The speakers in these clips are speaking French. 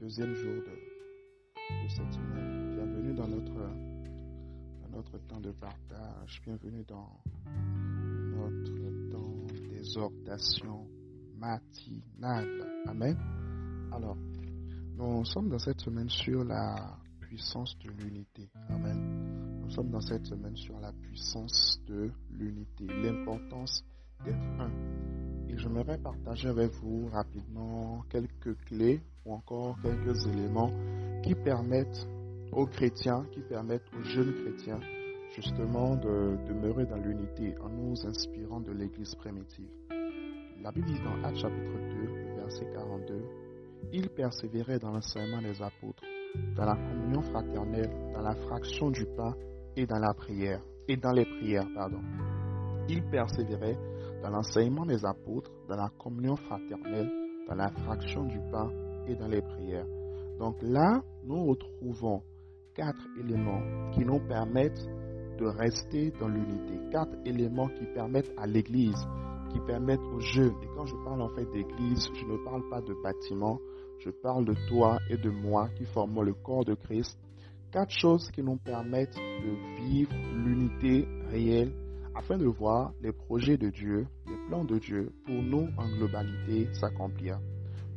deuxième jour de, cette semaine. Bienvenue dans notre, dans notre temps de partage. Bienvenue dans notre temps d'exhortation matinale. Amen. Alors, nous sommes dans cette semaine sur la puissance de l'unité. Amen. Nous sommes dans cette semaine sur la puissance de l'unité, l'importance d'être un. J'aimerais partager avec vous rapidement quelques clés ou encore quelques éléments qui permettent aux chrétiens, qui permettent aux jeunes chrétiens justement de demeurer dans l'unité en nous inspirant de l'Église primitive. La Bible dit dans Actes chapitre 2, verset 42, Ils persévéraient dans l'enseignement des apôtres, dans la communion fraternelle, dans la fraction du pain et dans la prière, et dans les prières, pardon. Ils persévéraient dans l'enseignement des apôtres, dans la communion fraternelle, dans la fraction du pain et dans les prières. Donc là, nous retrouvons quatre éléments qui nous permettent de rester dans l'unité. Quatre éléments qui permettent à l'Église, qui permettent aux jeunes. Et quand je parle en fait d'Église, je ne parle pas de bâtiment, je parle de toi et de moi qui formons le corps de Christ. Quatre choses qui nous permettent de vivre l'unité réelle afin de voir les projets de Dieu, les plans de Dieu pour nous en globalité s'accomplir.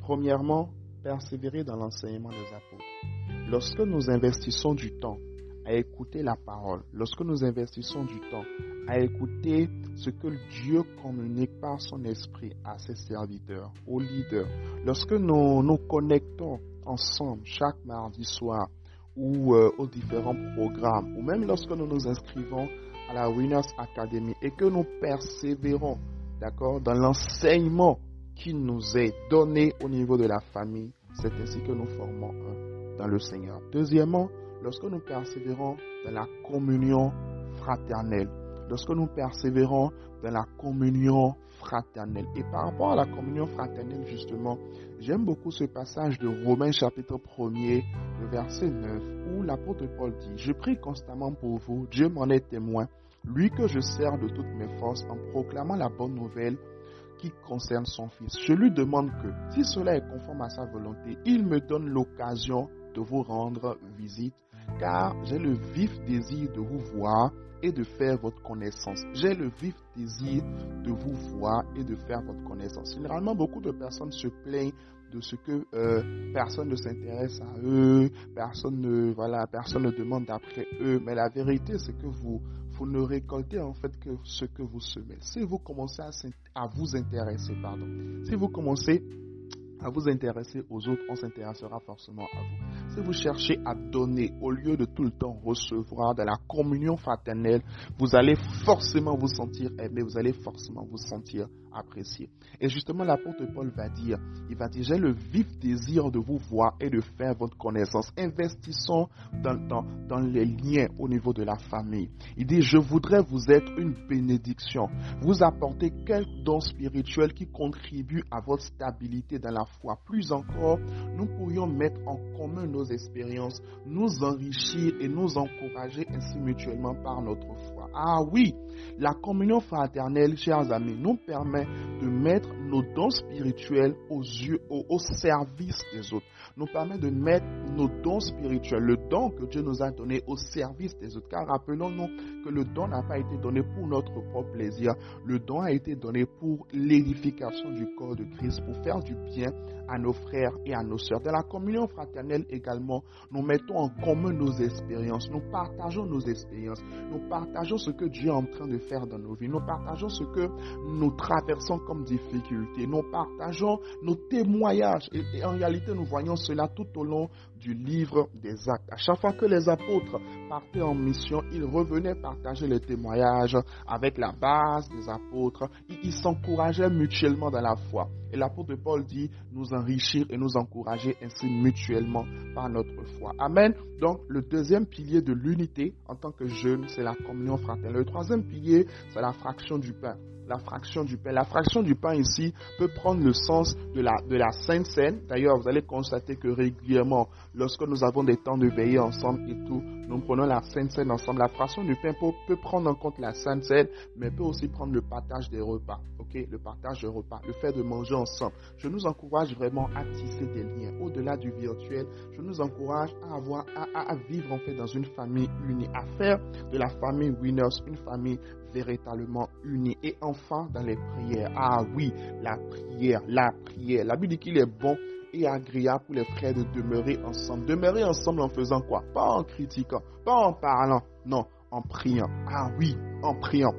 Premièrement, persévérer dans l'enseignement des apôtres. Lorsque nous investissons du temps à écouter la parole, lorsque nous investissons du temps à écouter ce que Dieu communique par son esprit à ses serviteurs, aux leaders, lorsque nous nous connectons ensemble chaque mardi soir ou euh, aux différents programmes, ou même lorsque nous nous inscrivons à la Winners Academy et que nous persévérons, d'accord, dans l'enseignement qui nous est donné au niveau de la famille, c'est ainsi que nous formons un dans le Seigneur. Deuxièmement, lorsque nous persévérons dans la communion fraternelle, lorsque nous persévérons dans la communion fraternelle. Et par rapport à la communion fraternelle, justement, j'aime beaucoup ce passage de Romains chapitre 1er, le verset 9, où l'apôtre Paul dit, je prie constamment pour vous, Dieu m'en est témoin, lui que je sers de toutes mes forces en proclamant la bonne nouvelle qui concerne son fils. Je lui demande que, si cela est conforme à sa volonté, il me donne l'occasion de vous rendre visite, car j'ai le vif désir de vous voir et de faire votre connaissance. J'ai le vif désir de vous voir et de faire votre connaissance. Généralement, beaucoup de personnes se plaignent de ce que euh, personne ne s'intéresse à eux, personne ne, voilà, personne ne demande après eux. Mais la vérité, c'est que vous, vous ne récoltez en fait que ce que vous semez. Si vous commencez à, à vous intéresser, pardon, si vous commencez à vous intéresser aux autres, on s'intéressera forcément à vous. Si vous cherchez à donner au lieu de tout le temps recevoir de la communion fraternelle, vous allez forcément vous sentir aimé, vous allez forcément vous sentir apprécié. Et justement, l'apôtre Paul va dire, il va dire, j'ai le vif désir de vous voir et de faire votre connaissance. Investissons dans, dans, dans les liens au niveau de la famille. Il dit, je voudrais vous être une bénédiction, vous apporter quelques dons spirituels qui contribuent à votre stabilité dans la foi. Plus encore, nous pourrions mettre en commun expériences, nous enrichir et nous encourager ainsi mutuellement par notre foi. Ah oui, la communion fraternelle, chers amis, nous permet de mettre nos dons spirituels aux yeux, au, service des autres. Nous permet de mettre nos dons spirituels, le don que Dieu nous a donné au service des autres. Car rappelons-nous que le don n'a pas été donné pour notre propre plaisir. Le don a été donné pour l'édification du corps de Christ, pour faire du bien à nos frères et à nos sœurs. Dans la communion fraternelle également, nous mettons en commun nos expériences. Nous partageons nos expériences. Nous partageons ce que Dieu est en train de faire dans nos vies. Nous partageons ce que nous traversons comme difficulté. Nous partageons nos témoignages. Et, en réalité, nous voyons cela tout au long du livre des actes. À chaque fois que les apôtres partaient en mission, ils revenaient partager les témoignages avec la base des apôtres. Ils s'encourageaient mutuellement dans la foi. Et l'apôtre Paul dit nous enrichir et nous encourager ainsi mutuellement par notre foi. Amen. Donc, le deuxième pilier de l'unité en tant que jeune, c'est la communion fraternelle. Le troisième pilier, c'est la fraction du pain la fraction du pain. La fraction du pain ici peut prendre le sens de la, Sainte Seine. D'ailleurs, vous allez constater que régulièrement, lorsque nous avons des temps de veiller ensemble et tout, Nous prenons la Sainte Seine ensemble. La fraction du pain peut prendre en compte la Sainte Seine, mais peut aussi prendre le partage des repas. Ok, le partage des repas, le fait de manger ensemble. Je nous encourage vraiment à tisser des liens au-delà du virtuel. Je nous encourage à avoir, à, vivre en fait dans une famille unie, à faire de la famille Winners une famille véritablement unie. Et enfin, dans les prières. Ah oui, la prière, la prière. La Bible dit qu'il est bon et agréable pour les frères de demeurer ensemble. Demeurer ensemble en faisant quoi? Pas en critiquant, pas en parlant, non, en priant. Ah oui, en priant.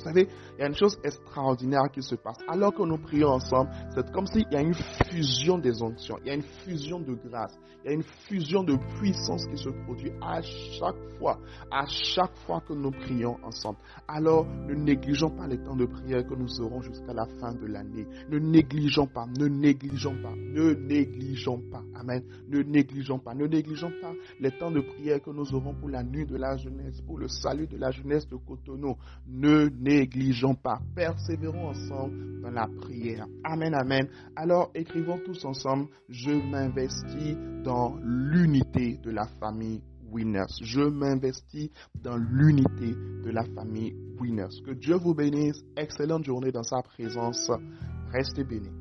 Vous savez, il y a une chose extraordinaire qui se passe. Alors que nous prions ensemble, c'est comme s'il y a une fusion des onctions, il y a une fusion de grâce, il y a une fusion de puissance qui se produit à chaque fois, à chaque fois que nous prions ensemble. Alors, ne négligeons pas les temps de prière que nous aurons jusqu'à la fin de l'année. Ne négligeons pas, ne négligeons pas, ne négligeons pas. Amen. Ne négligeons pas, ne négligeons pas les temps de prière que nous aurons pour la nuit de la jeunesse, pour le salut de la jeunesse de Cotonou. Ne négligeons pas, persévérons ensemble dans la prière. Amen, amen. Alors écrivons tous ensemble, je m'investis dans l'unité de la famille Winners. Je m'investis dans l'unité de la famille Winners. Que Dieu vous bénisse. Excellente journée dans sa présence. Restez bénis.